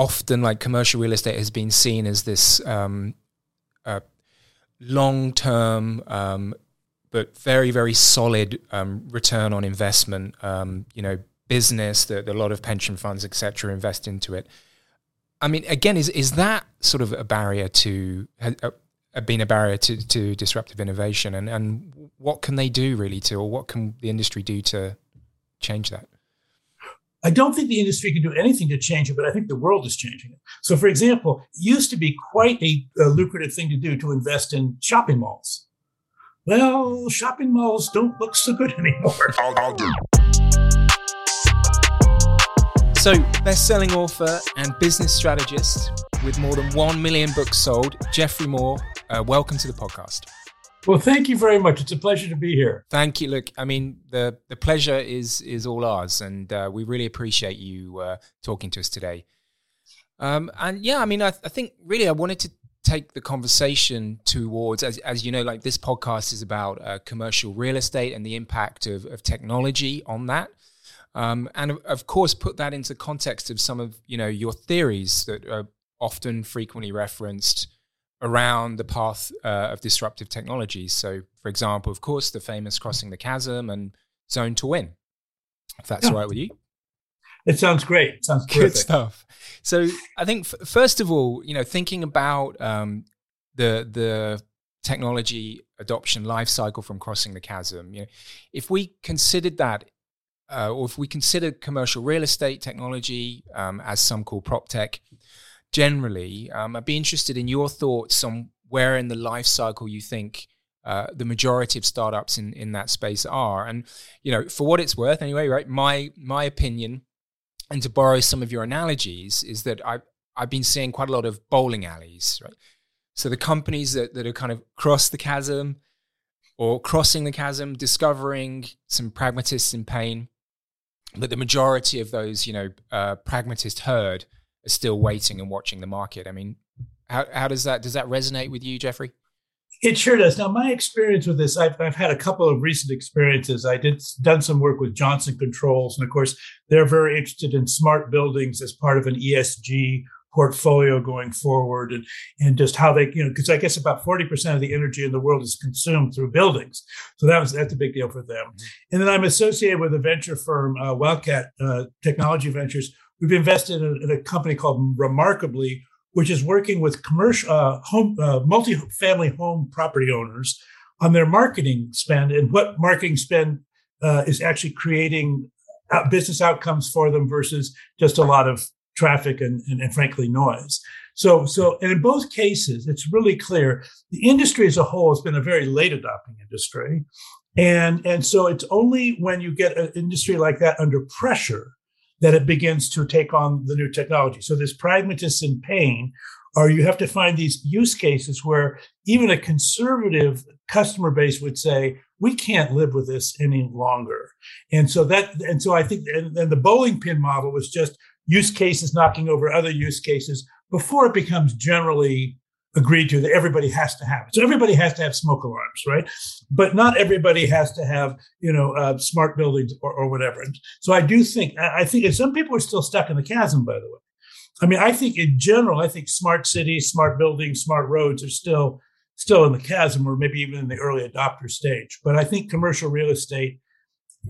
often like commercial real estate has been seen as this um, uh, long term um, but very very solid um, return on investment um, you know business that a lot of pension funds etc invest into it. I mean again is is that sort of a barrier to uh, been a barrier to, to disruptive innovation? And, and what can they do really to or what can the industry do to change that I don't think the industry can do anything to change it, but I think the world is changing it. So, for example, it used to be quite a, a lucrative thing to do to invest in shopping malls. Well, shopping malls don't look so good anymore. I'll, I'll do. So, best selling author and business strategist with more than 1 million books sold, Geoffrey Moore, uh, welcome to the podcast. Well, thank you very much. It's a pleasure to be here. Thank you. Look, I mean, the the pleasure is is all ours, and uh, we really appreciate you uh, talking to us today. Um, and yeah, I mean, I, I, think really I wanted to take the conversation towards, as, as you know, like this podcast is about uh, commercial real estate and the impact of, of technology on that. Um, and of course, put that into context of some of you know your theories that are often frequently referenced around the path uh, of disruptive technologies. So, for example, of course, the famous crossing the chasm and zone to win. If that's yeah. all right with you. It sounds great. It sounds good stuff. So, I think f- first of all, you know, thinking about um, the the technology adoption life cycle from crossing the chasm, you know, if we considered that. Uh, or if we consider commercial real estate technology, um, as some call prop tech, generally. Um, I'd be interested in your thoughts on where in the life cycle you think uh, the majority of startups in, in that space are. And, you know, for what it's worth, anyway, right? My my opinion, and to borrow some of your analogies, is that I I've been seeing quite a lot of bowling alleys, right? So the companies that, that are kind of cross the chasm or crossing the chasm, discovering some pragmatists in pain, but the majority of those, you know, uh, pragmatist herd are still waiting and watching the market. I mean, how, how does that does that resonate with you, Geoffrey? It sure does. Now, my experience with this, I've, I've had a couple of recent experiences. I did done some work with Johnson Controls, and of course, they're very interested in smart buildings as part of an ESG portfolio going forward, and and just how they, you know, because I guess about forty percent of the energy in the world is consumed through buildings, so that was that's a big deal for them. Mm-hmm. And then I'm associated with a venture firm, uh, Wildcat uh, Technology Ventures, We've invested in, in a company called Remarkably, which is working with commercial uh, home uh, multi-family home property owners on their marketing spend and what marketing spend uh, is actually creating business outcomes for them versus just a lot of traffic and, and, and, frankly noise. So, so and in both cases, it's really clear the industry as a whole has been a very late adopting industry, and and so it's only when you get an industry like that under pressure that it begins to take on the new technology. So there's pragmatists in pain, or you have to find these use cases where even a conservative customer base would say, we can't live with this any longer. And so that, and so I think, and, and the bowling pin model was just use cases knocking over other use cases before it becomes generally agreed to that everybody has to have it. So everybody has to have smoke alarms, right? But not everybody has to have, you know, uh, smart buildings or, or whatever. So I do think, I think, some people are still stuck in the chasm, by the way. I mean, I think in general, I think smart cities, smart buildings, smart roads are still still in the chasm, or maybe even in the early adopter stage. But I think commercial real estate,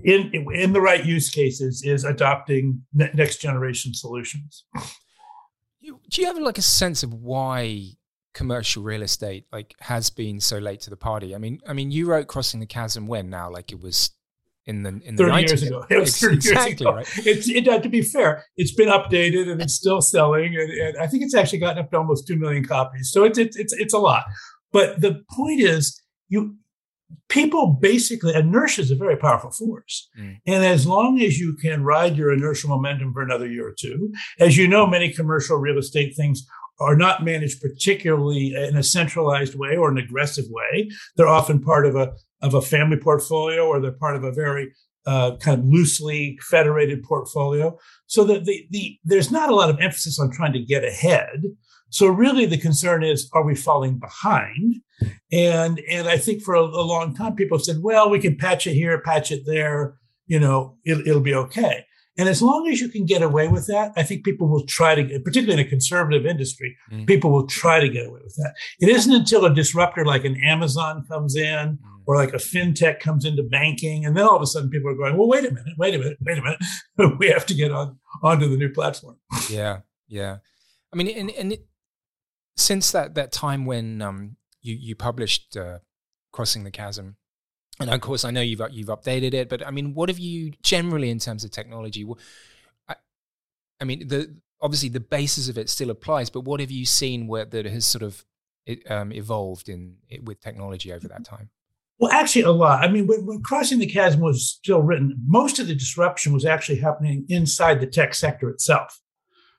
in in the right use cases, is adopting next generation solutions. Do you have like a sense of why commercial real estate like has been so late to the party. I mean, I mean, you wrote "Crossing the Chasm" when now, like it was in the in the 30 years ago. It was 30 exactly, years ago. Right? It's it, uh, to be fair, it's been updated and it's still selling, and, and, I think it's actually gotten up to almost two million copies. So it's it's it's, it's a lot. But the point is, you people basically inertia is a very powerful force mm. and as long as you can ride your inertial momentum for another year or two as you know many commercial real estate things are not managed particularly in a centralized way or an aggressive way. They're often part of a of a family portfolio or they're part of a very uh, kind of loosely federated portfolio. So that the, the there's not a lot of emphasis on trying to get ahead. So really, the concern is, are we falling behind? And and I think for a, a long time, people said, well, we can patch it here, patch it there. You know, it, it'll be okay. And as long as you can get away with that, I think people will try to, particularly in a conservative industry, mm. people will try to get away with that. It isn't until a disruptor like an Amazon comes in mm. or like a fintech comes into banking, and then all of a sudden people are going, well, wait a minute, wait a minute, wait a minute. we have to get on onto the new platform. Yeah, yeah. I mean, and, and it, since that, that time when um, you, you published uh, Crossing the Chasm, and of course, I know you've you've updated it, but I mean, what have you generally in terms of technology? I, I mean, the obviously the basis of it still applies, but what have you seen where that has sort of um, evolved in with technology over that time? Well, actually, a lot. I mean, when, when, Crossing the Chasm was still written, most of the disruption was actually happening inside the tech sector itself.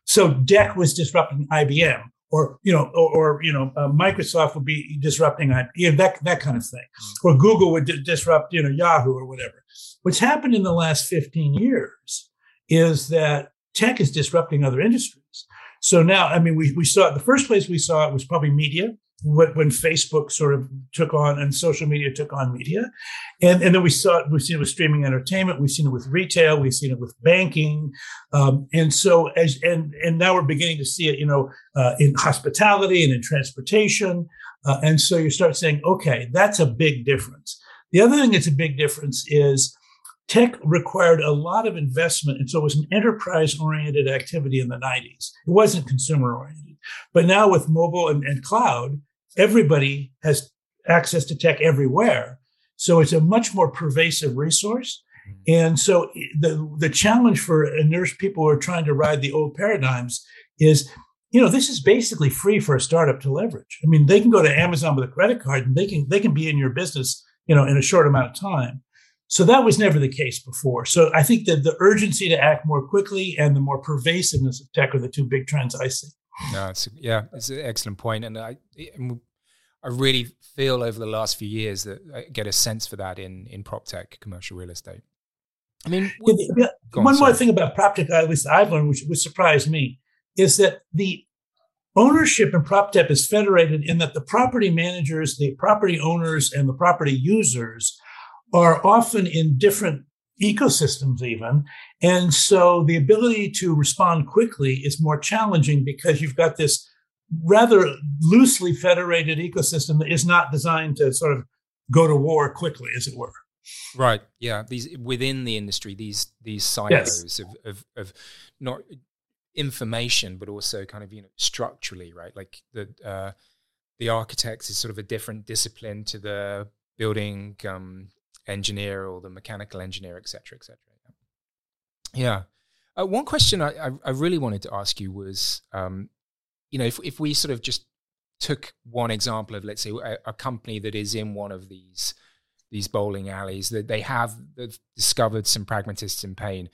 So DEC was disrupting IBM or you know, or, or you know, uh, Microsoft would be disrupting you know, that that kind of thing, mm-hmm. or Google would d- disrupt you know Yahoo or whatever. What's happened in the last fifteen years is that tech is disrupting other industries. So now, I mean, we we saw the first place we saw it was probably media when Facebook sort of took on and social media took on media. And, and then we saw it, we've seen it with streaming entertainment, we've seen it with retail, we've seen it with banking. Um, and so as and and now we're beginning to see it, you know, uh, in hospitality and in transportation. Uh, and so you start saying, okay, that's a big difference. The other thing that's a big difference is tech required a lot of investment. And so it was an enterprise oriented activity in the 90s. It wasn't consumer oriented. But now with mobile and, and cloud, everybody has access to tech everywhere. So it's a much more pervasive resource. Mm-hmm. And so the, the challenge for nurse people who are trying to ride the old paradigms is, you know, this is basically free for a startup to leverage. I mean, they can go to Amazon with a credit card and they can they can be in your business, you know, in a short amount of time. So that was never the case before. So I think that the urgency to act more quickly and the more pervasiveness of tech are the two big trends I see. No, it's yeah, it's an excellent point, and I I really feel over the last few years that I get a sense for that in in prop tech, commercial real estate. I mean, yeah, on, one sorry. more thing about prop tech, uh, at least I've learned, which, which surprised me, is that the ownership in prop tech is federated in that the property managers, the property owners, and the property users are often in different ecosystems even and so the ability to respond quickly is more challenging because you've got this rather loosely federated ecosystem that is not designed to sort of go to war quickly, as it were. Right. Yeah. These within the industry, these these silos yes. of, of, of not information, but also kind of you know structurally, right? Like the uh, the architects is sort of a different discipline to the building um, engineer or the mechanical engineer, et cetera, et cetera. Yeah. Uh, one question I, I, I, really wanted to ask you was, um, you know, if, if we sort of just took one example of, let's say, a, a, company that is in one of these these bowling alleys that they have discovered some pragmatists in pain,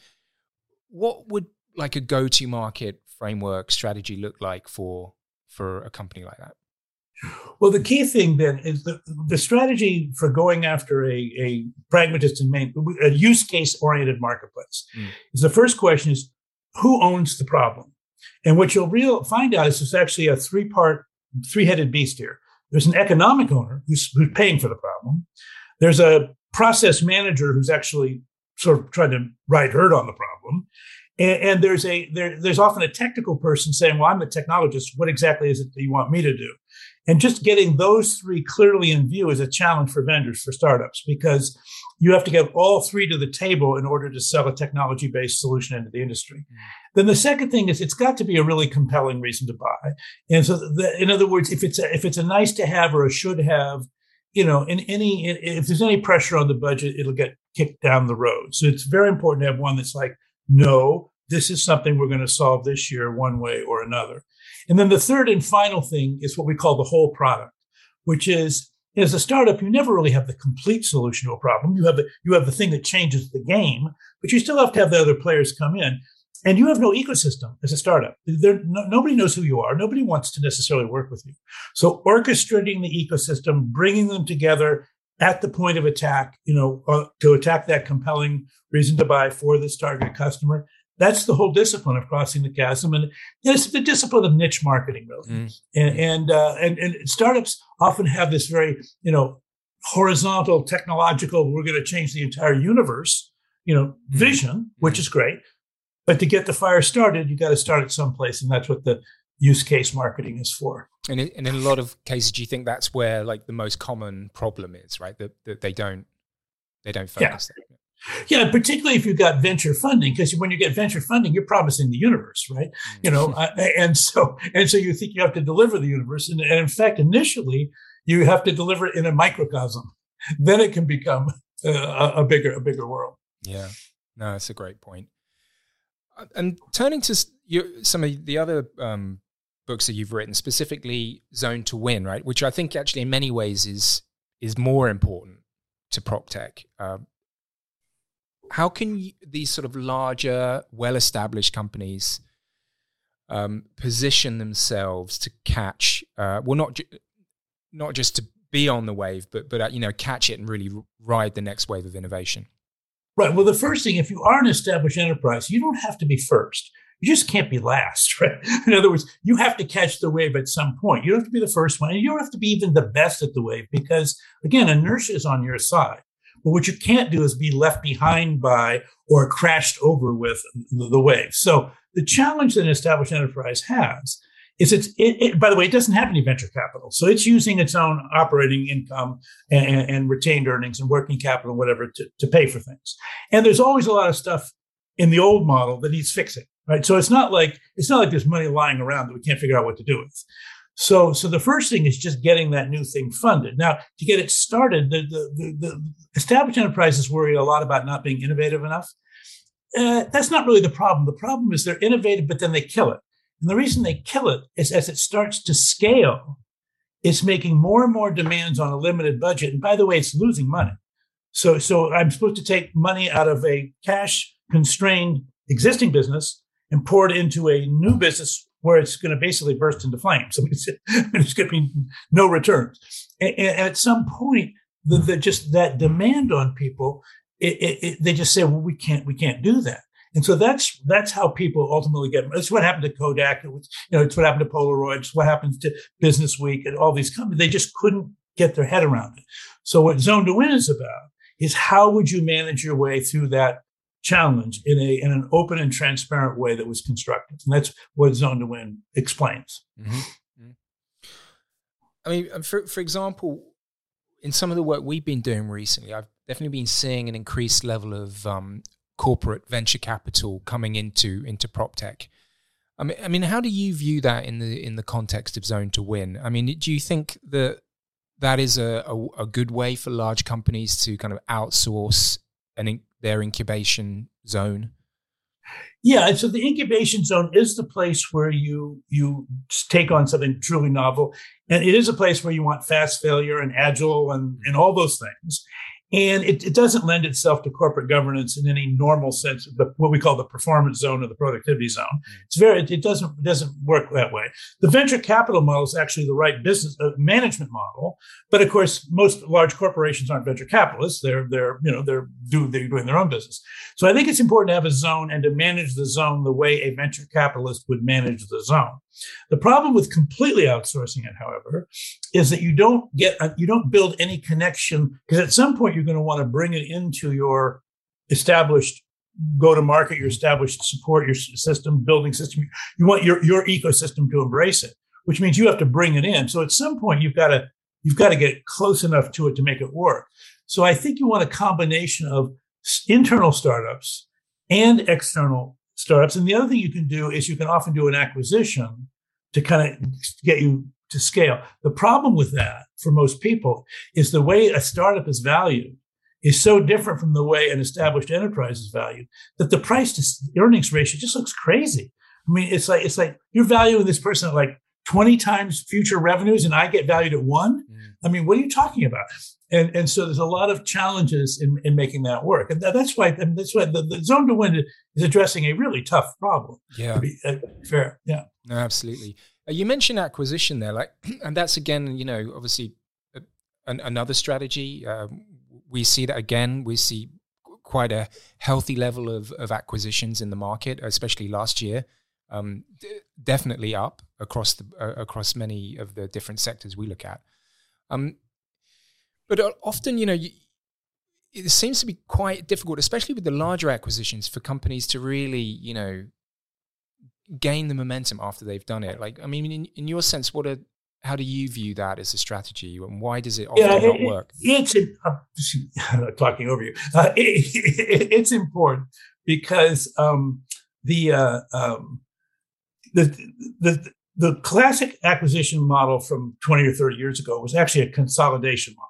what would like a go-to market framework strategy look like for for a company like that? Well, the key thing then is the, the strategy for going after a, a pragmatist and main, a use case oriented marketplace. Mm. Is the first question is who owns the problem? And what you'll real find out is it's actually a three part, three headed beast here. There's an economic owner who's, who's paying for the problem. There's a process manager who's actually sort of trying to ride herd on the problem. And, and there's a there, there's often a technical person saying, "Well, I'm a technologist. What exactly is it that you want me to do?" And just getting those three clearly in view is a challenge for vendors, for startups, because you have to get all three to the table in order to sell a technology based solution into the industry. Mm. Then the second thing is it's got to be a really compelling reason to buy. And so, the, in other words, if it's a, if it's a nice to have or a should have, you know, in any if there's any pressure on the budget, it'll get kicked down the road. So it's very important to have one that's like, no, this is something we're going to solve this year, one way or another. And then the third and final thing is what we call the whole product, which is as a startup, you never really have the complete solution to a problem. You have the you have the thing that changes the game, but you still have to have the other players come in. And you have no ecosystem as a startup. There, no, nobody knows who you are. Nobody wants to necessarily work with you. So orchestrating the ecosystem, bringing them together at the point of attack, you know, uh, to attack that compelling reason to buy for this target customer, that's the whole discipline of crossing the chasm, and it's the discipline of niche marketing, really. Mm. And and, uh, and and startups often have this very you know horizontal technological. We're going to change the entire universe, you know, mm. vision, which mm. is great. But to get the fire started, you got to start at someplace, and that's what the use case marketing is for. And, in, and in a lot of cases, do you think that's where like the most common problem is, right? That, that they don't they don't focus. Yeah. Yeah, particularly if you've got venture funding, because when you get venture funding, you're promising the universe, right? Mm-hmm. You know, uh, and so and so you think you have to deliver the universe, and, and, in fact, initially you have to deliver it in a microcosm. Then it can become uh, a, a bigger a bigger world. Yeah, no, that's a great point. Uh, and turning to your, some of the other um, books that you've written, specifically Zone to Win, right? Which I think actually in many ways is is more important to prop tech. Uh, how can you, these sort of larger, well-established companies um, position themselves to catch? Uh, well, not ju- not just to be on the wave, but but uh, you know, catch it and really ride the next wave of innovation. Right. Well, the first thing, if you are an established enterprise, you don't have to be first. You just can't be last, right? In other words, you have to catch the wave at some point. You don't have to be the first one, and you don't have to be even the best at the wave because, again, inertia is on your side. But what you can't do is be left behind by or crashed over with the wave. So the challenge that an established enterprise has is it's it, it, by the way it doesn't have any venture capital. So it's using its own operating income and, and retained earnings and working capital and whatever to, to pay for things. And there's always a lot of stuff in the old model that needs fixing right? So it's not like it's not like there's money lying around that we can't figure out what to do with so, so the first thing is just getting that new thing funded. Now, to get it started, the, the, the, the established enterprises worry a lot about not being innovative enough. Uh, that's not really the problem. The problem is they're innovative, but then they kill it. And the reason they kill it is as it starts to scale, it's making more and more demands on a limited budget. And by the way, it's losing money. So, so I'm supposed to take money out of a cash constrained existing business and pour it into a new business where it's going to basically burst into flames. I mean, it's, going to be no returns. And, and at some point, the, the, just that demand on people, it, it, it, they just say, well, we can't, we can't do that. And so that's that's how people ultimately get. It's what happened to Kodak. It was, you know, it's what happened to Polaroid. It's what happens to Business Week and all these companies. They just couldn't get their head around it. So what Zone to Win is about is how would you manage your way through that challenge in a in an open and transparent way that was constructive. and that's what Zone to Win explains. Mm-hmm. mm-hmm. I mean, for for example, in some of the work we've been doing recently, I've definitely been seeing an increased level of um, corporate venture capital coming into into prop tech. I mean, I mean, how do you view that in the in the context of Zone to Win? I mean, do you think that that is a, a, a good way for large companies to kind of outsource an their incubation zone? Yeah, so the incubation zone is the place where you you take on something truly novel, and it is a place where you want fast failure and agile and and all those things and it, it, doesn't lend itself to corporate governance in any normal sense the, what we call the performance zone or the productivity zone. It's very it, doesn't it doesn't work that way. The venture capital model is actually the right business uh, management model but of course most large corporations aren't venture capitalists. They're they're you know they're, do, they're doing their own business. So i think it's important to have a zone and to manage the zone the way a venture capitalist would manage the zone the problem with completely outsourcing it, however, is that you don't get uh, you don't build any connection because at some point you're going to want to bring it into your established go to market, your established support, your system, building system. You want your your ecosystem to embrace it, which means you have to bring it in. So at some point you've got to you've got to get close enough to it to make it work. So I think you want a combination of internal startups and external startups. And the other thing you can do is you can often do an acquisition to kind of get you to scale. The problem with that for most people is the way a startup is valued is so different from the way an established enterprise is valued that the price to earnings ratio just looks crazy. I mean, it's like it's like you're valuing this person at like 20 times future revenues and I get valued at one. Mm. I mean, what are you talking about? And and so there's a lot of challenges in, in making that work, and that's why and that's why the, the zone to win is addressing a really tough problem. Yeah, be, uh, fair. Yeah, no, absolutely. Uh, you mentioned acquisition there, like, and that's again, you know, obviously uh, an, another strategy. Uh, we see that again. We see quite a healthy level of of acquisitions in the market, especially last year. Um, d- definitely up across the uh, across many of the different sectors we look at. Um, but uh, often, you know, you, it seems to be quite difficult, especially with the larger acquisitions, for companies to really, you know, gain the momentum after they've done it. Like, I mean, in, in your sense, what are how do you view that as a strategy, and why does it often yeah, it, not work? It's I'm talking over you. Uh, it, it, it's important because um, the, uh, um, the the the classic acquisition model from 20 or 30 years ago was actually a consolidation model.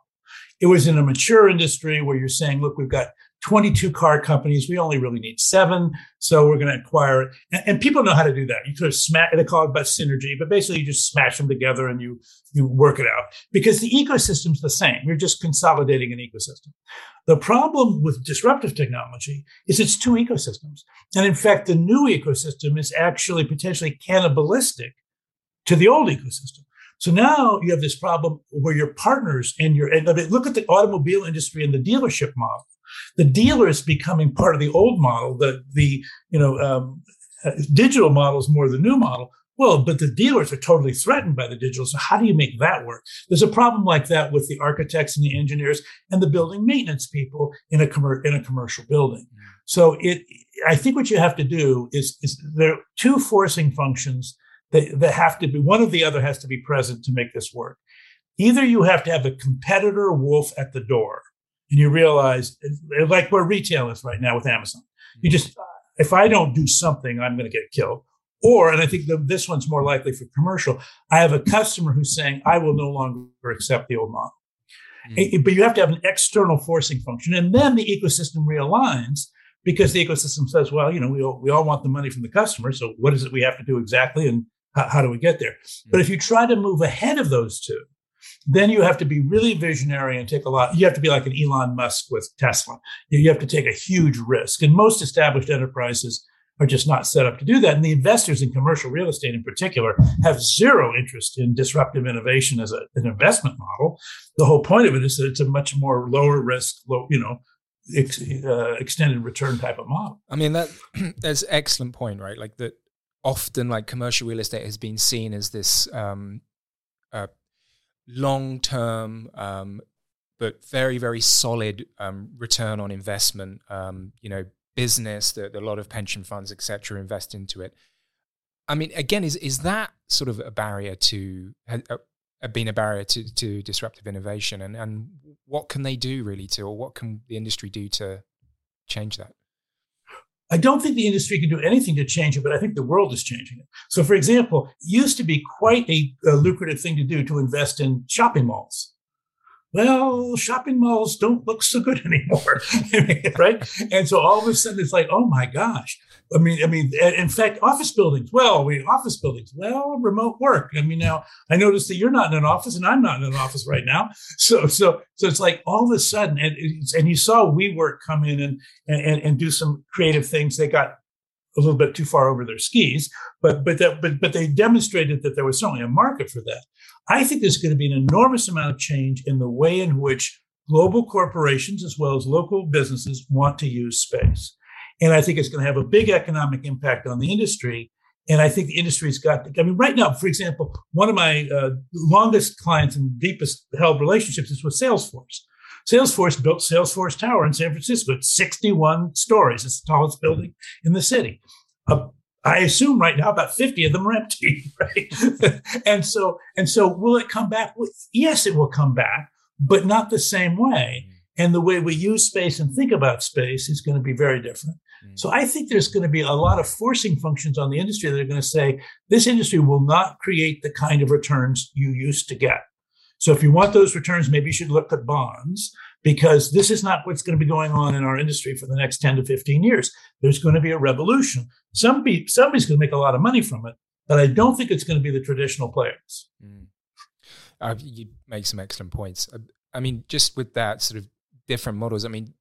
It was in a mature industry where you're saying, look, we've got 22 car companies. We only really need seven. So we're going to acquire. And, and, people know how to do that. You sort of smash, they call it about synergy, but basically you just smash them together and you, you work it out because the ecosystem's the same. You're just consolidating an ecosystem. The problem with disruptive technology is it's two ecosystems. And in fact, the new ecosystem is actually potentially cannibalistic to the old ecosystem. So now you have this problem where your partners and your and look at the automobile industry and the dealership model. The dealer is becoming part of the old model. The the you know um, uh, digital model is more the new model. Well, but the dealers are totally threatened by the digital. So how do you make that work? There's a problem like that with the architects and the engineers and the building maintenance people in a commer- in a commercial building. So it, I think what you have to do is, is there are two forcing functions they, they have to be one of the other has to be present to make this work. Either you have to have a competitor wolf at the door, and you realize, eh, like where retail is right now with Amazon, you mm-hmm. just if I don't do something, I'm going to get killed. Or, and I think the, this one's more likely for commercial. I have a customer who's saying, I will no longer accept the old model. Mm-hmm. Eh, but you have to have an external forcing function. And then the ecosystem realigns because the ecosystem says, well, you know, we all, we all want the money from the customer. So what is it we have to do exactly? And how, how do we get there? But if you try to move ahead of those two, then you have to be really visionary and take a lot. You have to be like an Elon Musk with Tesla. You have to take a huge risk. And most established enterprises are just not set up to do that. And the investors in commercial real estate in particular have zero interest in disruptive innovation as a, an investment model. The whole point of it is that it's a much more lower risk, low, you know, ex, uh, extended return type of model. I mean, that that's excellent point, right? Like that often like commercial real estate has been seen as this um, uh, long term um, but very very solid um, return on investment um, you know business that, a lot of pension funds etc invest into it. I mean again is is that sort of a barrier to uh, being a barrier to, to disruptive innovation? And and what can they do really to or what can the industry do to change that I don't think the industry can do anything to change it, but I think the world is changing it. So, for example, it used to be quite a, a lucrative thing to do to invest in shopping malls. Well, shopping malls don't look so good anymore, right? And so all of a sudden, it's like, oh my gosh, I mean, I mean, in fact, office buildings. Well, we office buildings. Well, remote work. I mean, now I noticed that you're not in an office, and I'm not in an office right now. So, so, so it's like all of a sudden, and and you saw WeWork come in and and and do some creative things. They got a little bit too far over their skis, but but that but but they demonstrated that there was certainly a market for that. I think there's going to be an enormous amount of change in the way in which global corporations as well as local businesses want to use space. And I think it's going to have a big economic impact on the industry. And I think the industry's got, to, I mean, right now, for example, one of my uh, longest clients and deepest held relationships is with Salesforce. Salesforce built Salesforce Tower in San Francisco. It's 61 stories. It's the tallest building in the city. Uh, I assume right now about 50 of them are empty, right? and so, and so will it come back? Well, yes, it will come back, but not the same way. Mm. And the way we use space and think about space is going to be very different. Mm. So I think there's going to be a lot of forcing functions on the industry that are going to say this industry will not create the kind of returns you used to get. So if you want those returns, maybe you should look at bonds because this is not what's going to be going on in our industry for the next 10 to 15 years. There's going to be a revolution. Somebody, somebody's going to make a lot of money from it, but I don't think it's going to be the traditional players. Mm. Uh, you make some excellent points. Uh, I mean, just with that sort of different models, I mean,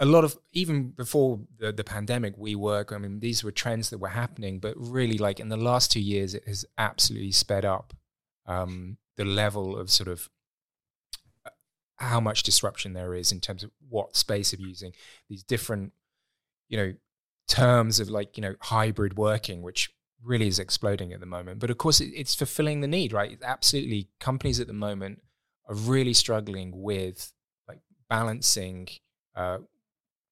a lot of even before the, the pandemic WeWork i mean these were trends that were happening but really like in the last two years it has absolutely sped up um, the level of sort of how much disruption there is in terms of what space of using. These different you know terms of like you know hybrid working which really is exploding at the moment. But of course it, it's fulfilling the need right? Absolutely companies at the moment are really struggling with like balancing uh,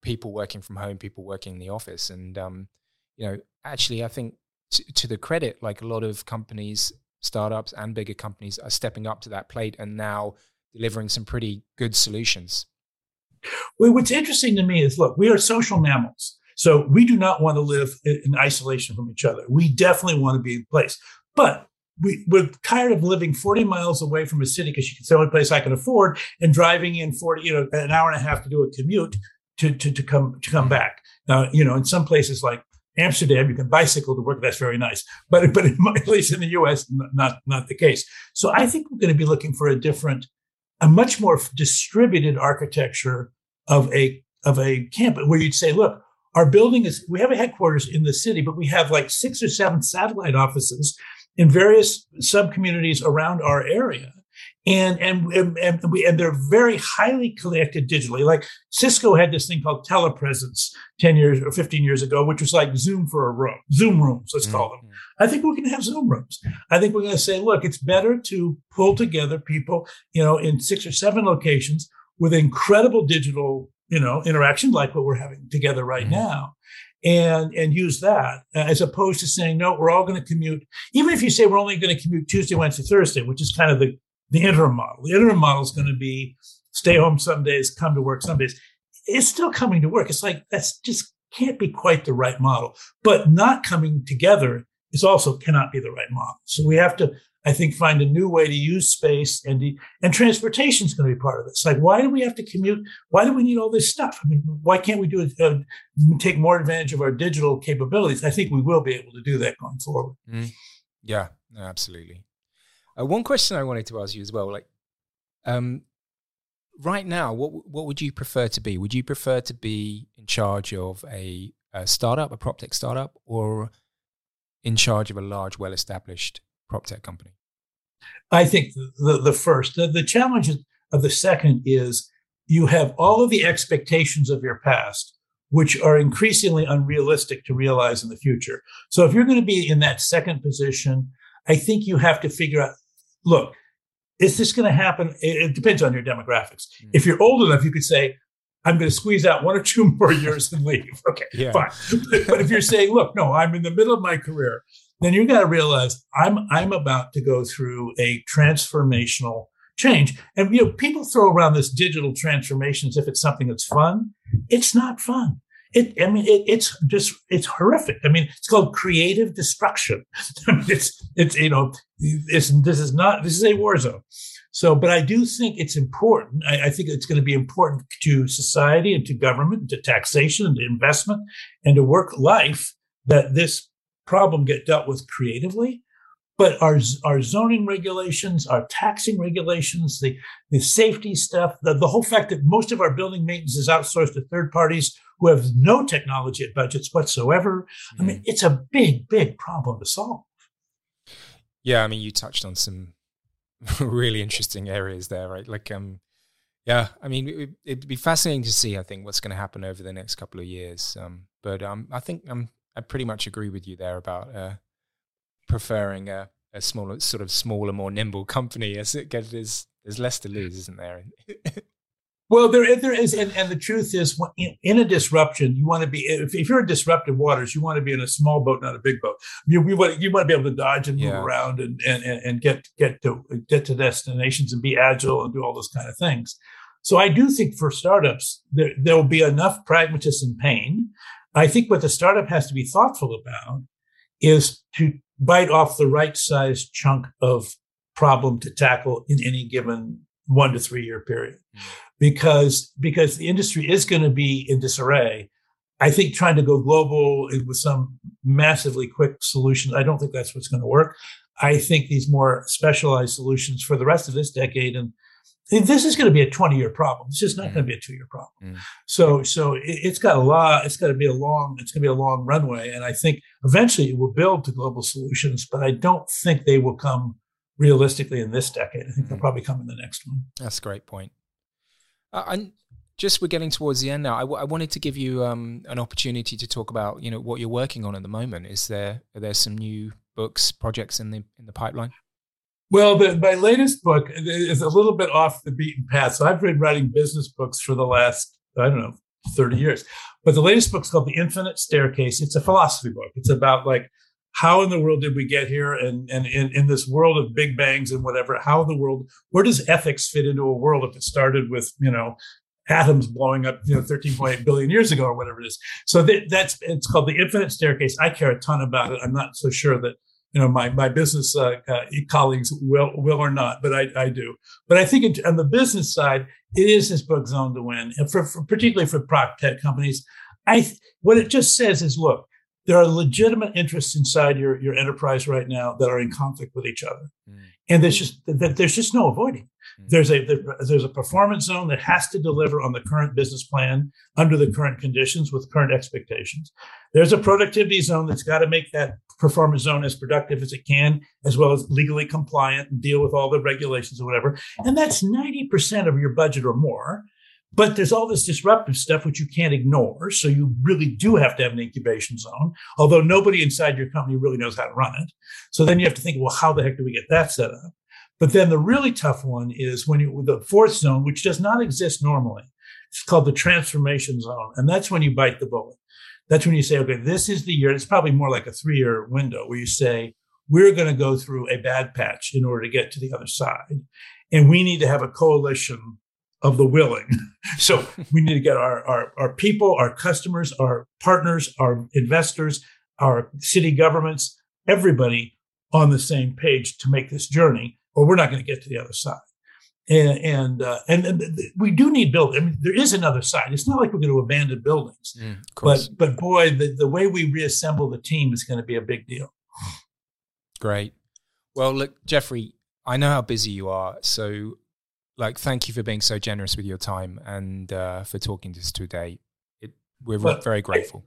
people working from home, people working in the office, and um, you know, actually, I think t- to the credit, like a lot of companies, startups, and bigger companies are stepping up to that plate. And now delivering some pretty good solutions. Well, what's interesting to me is look, we are social mammals. So we do not want to live in isolation from each other. We definitely want to be in place. But we, we're tired of living 40 miles away from a city because it's the only place I can afford and driving in 40, you know, an hour and a half to do a commute to, to, to come to come back. Now, you know, in some places like Amsterdam, you can bicycle to work. That's very nice. But, but at least in the US, not, not the case. So I think we're going to be looking for a different, a much more distributed architecture of a, of a campus where you'd say, look, our building is, we have a headquarters in the city, but we have like six or seven satellite offices in various sub communities around our area. And, and, and, and, we, and they're very highly connected digitally. Like Cisco had this thing called telepresence 10 years or 15 years ago, which was like Zoom for a room, Zoom rooms, let's mm-hmm. call them. I think we're going to have Zoom rooms. I think we're going to say, look, it's better to pull together people, you know, in six or seven locations with incredible digital you know, interaction like what we're having together right mm-hmm. now. And, and use that as opposed to saying, no, we're all going to commute. Even if you say we're only going to commute Tuesday, Wednesday, Thursday, which is kind of the, the interim model. The interim model is going to be stay home some days, come to work some days. It's still coming to work. It's like, that's just can't be quite the right model. But not coming together is also cannot be the right model. So we have to I think find a new way to use space and and transportation is going to be part of this. Like, why do we have to commute? Why do we need all this stuff? I mean, why can't we do? Uh, take more advantage of our digital capabilities? I think we will be able to do that going forward. Mm. Yeah, absolutely. Uh, one question I wanted to ask you as well, like, um, right now, what what would you prefer to be? Would you prefer to be in charge of a, a startup, a prop tech startup, or in charge of a large, well established prop tech company? I think the, the first. The, the challenge of the second is you have all of the expectations of your past, which are increasingly unrealistic to realize in the future. So if you're going to be in that second position, I think you have to figure out look, is this going to happen? It, it depends on your demographics. Mm-hmm. If you're old enough, you could say, I'm going to squeeze out one or two more years and leave. Okay, yeah. fine. But, but if you're saying, look, no, I'm in the middle of my career, then you got to realize I'm I'm about to go through a transformational change. And you know, people throw around this digital transformation as if it's something that's fun. It's not fun. It, I mean, it, it's just, it's horrific. I mean, it's called creative destruction. it's, it's, you know, it's, this is not, this is a war zone. So, but I do think it's important. I, I think it's going to be important to society and to government, and to taxation and to investment and to work life that this problem get dealt with creatively. But our, our zoning regulations, our taxing regulations, the, the safety stuff, the, the whole fact that most of our building maintenance is outsourced to third parties who have no technology at budgets whatsoever. Mm-hmm. I mean, mm. it's a big, big problem to solve. Yeah, I mean, you touched on some really interesting areas there, right? Like, um, yeah, I mean, it, would be fascinating to see. I think what's going to happen over the next couple of years. Um, but um, I think um, I pretty much agree with you there about uh, preferring a, a smaller, sort of smaller, more nimble company as it gets. There's, there's less to lose, isn't there? well, there there is, and, and the truth is, in, in a disruption, you want to be. If, if, you're in disruptive waters, you want to be in a small boat, not a big boat. You, you want you want to be able to dodge and move yeah. around and, and and get get to get to destinations and be agile and do all those kind of things. So I do think for startups, there, there will be enough pragmatism and pain I think what the startup has to be thoughtful about is to bite off the right size chunk of problem to tackle in any given one to three year period. Mm. Mm-hmm. Because, because the industry is going to be in disarray. I think trying to go global with some massively quick solution, I don't think that's what's going to work. I think these more specialized solutions for the rest of this decade and this is going to be a 20 year problem. It's just not mm. going to be a two year problem. Mm. So, so it, has got a lot, it's got to be a long, it's going to be a long runway. And I think eventually it will build to global solutions, but I don't think they will come realistically in this decade. I think mm. they'll probably come in the next one. That's a great point. Uh, and just we're getting towards the end now. I, w- I wanted to give you um, an opportunity to talk about, you know, what you're working on at the moment. Is there, are there some new books, projects in the, in the pipeline? Well, the, my latest book is a little bit off the beaten path. So I've been writing business books for the last, I don't know, 30 years. But the latest book is called The Infinite Staircase. It's a philosophy book. It's about like how in the world did we get here and, and in, in this world of big bangs and whatever, how the world, where does ethics fit into a world if it started with, you know, atoms blowing up, you know, 13.8 billion years ago or whatever it is. So that, that's, it's called The Infinite Staircase. I care a ton about it. I'm not so sure that you know my my business uh, uh, colleagues will will or not, but I, I do. But I think it, on the business side, it is this book zone to win, and for, for particularly for prop tech companies. I what it just says is, look, there are legitimate interests inside your your enterprise right now that are in conflict with each other, mm. and there's just that there's just no avoiding. Mm. There's a there's a performance zone that has to deliver on the current business plan under the current conditions with current expectations. There's a productivity zone that's got to make that performance zone as productive as it can, as well as legally compliant and deal with all the regulations or whatever. And that's 90% of your budget or more. But there's all this disruptive stuff which you can't ignore. So you really do have to have an incubation zone, although nobody inside your company really knows how to run it. So then you have to think, well, how the heck do we get that set up? But then the really tough one is when you the fourth zone, which does not exist normally. It's called the transformation zone. And that's when you bite the bullet. That's when you say, okay, this is the year. It's probably more like a three year window where you say, we're going to go through a bad patch in order to get to the other side. And we need to have a coalition of the willing. so we need to get our, our, our people, our customers, our partners, our investors, our city governments, everybody on the same page to make this journey, or we're not going to get to the other side. And and, uh, and, and we do need buildings. I mean, there is another side. It's not like we're going to abandon buildings, mm, but but boy, the, the way we reassemble the team is going to be a big deal. Great. Well, look, Geoffrey, I know how busy you are, so like thank you for being so generous with your time and uh, for talking to us today. It, we're but very grateful.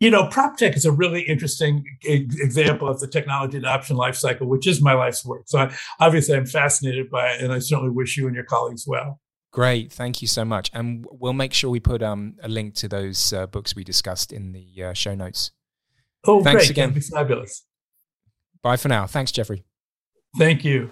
you know, prop tech is a really interesting example of the technology adoption life cycle, which is my life's work. So I, obviously, I'm fascinated by it, and I certainly wish you and your colleagues well. Great, thank you so much, and we'll make sure we put um, a link to those uh, books we discussed in the uh, show notes. Oh, Thanks great! Again. That'd be fabulous. Bye for now. Thanks, Geoffrey. Thank you.